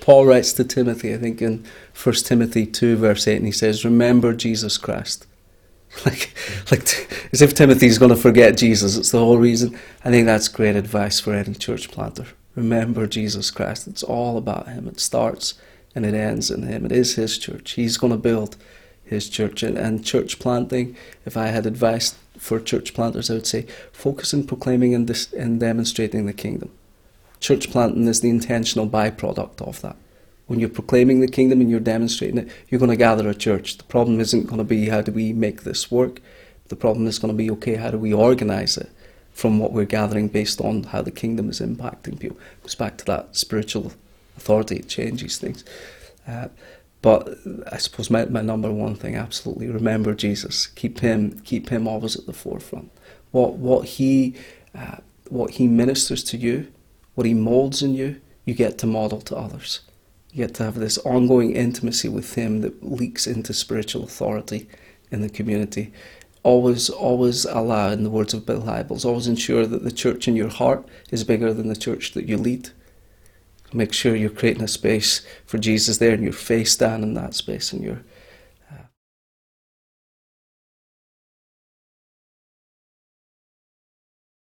Paul writes to Timothy, I think in 1 Timothy 2, verse 8, and he says, Remember Jesus Christ. Like, like as if Timothy's going to forget Jesus. It's the whole reason. I think that's great advice for any church planter. Remember Jesus Christ. It's all about Him. It starts and it ends in Him. It is His church. He's going to build His church. And, and church planting, if I had advice for church planters, I would say focus on proclaiming and, dis- and demonstrating the kingdom. Church planting is the intentional byproduct of that when you're proclaiming the kingdom and you're demonstrating it, you're going to gather a church. The problem isn't going to be how do we make this work. The problem is going to be okay, how do we organize it from what we're gathering based on how the kingdom is impacting people. It goes back to that spiritual authority, it changes things. Uh, but I suppose my, my number one thing, absolutely, remember Jesus. Keep him, keep him always at the forefront. What what he uh, what he ministers to you, what he molds in you, you get to model to others. You get to have this ongoing intimacy with Him that leaks into spiritual authority in the community. Always, always allow, in the words of Bill Hybels, always ensure that the church in your heart is bigger than the church that you lead. Make sure you're creating a space for Jesus there and your face down in that space and you're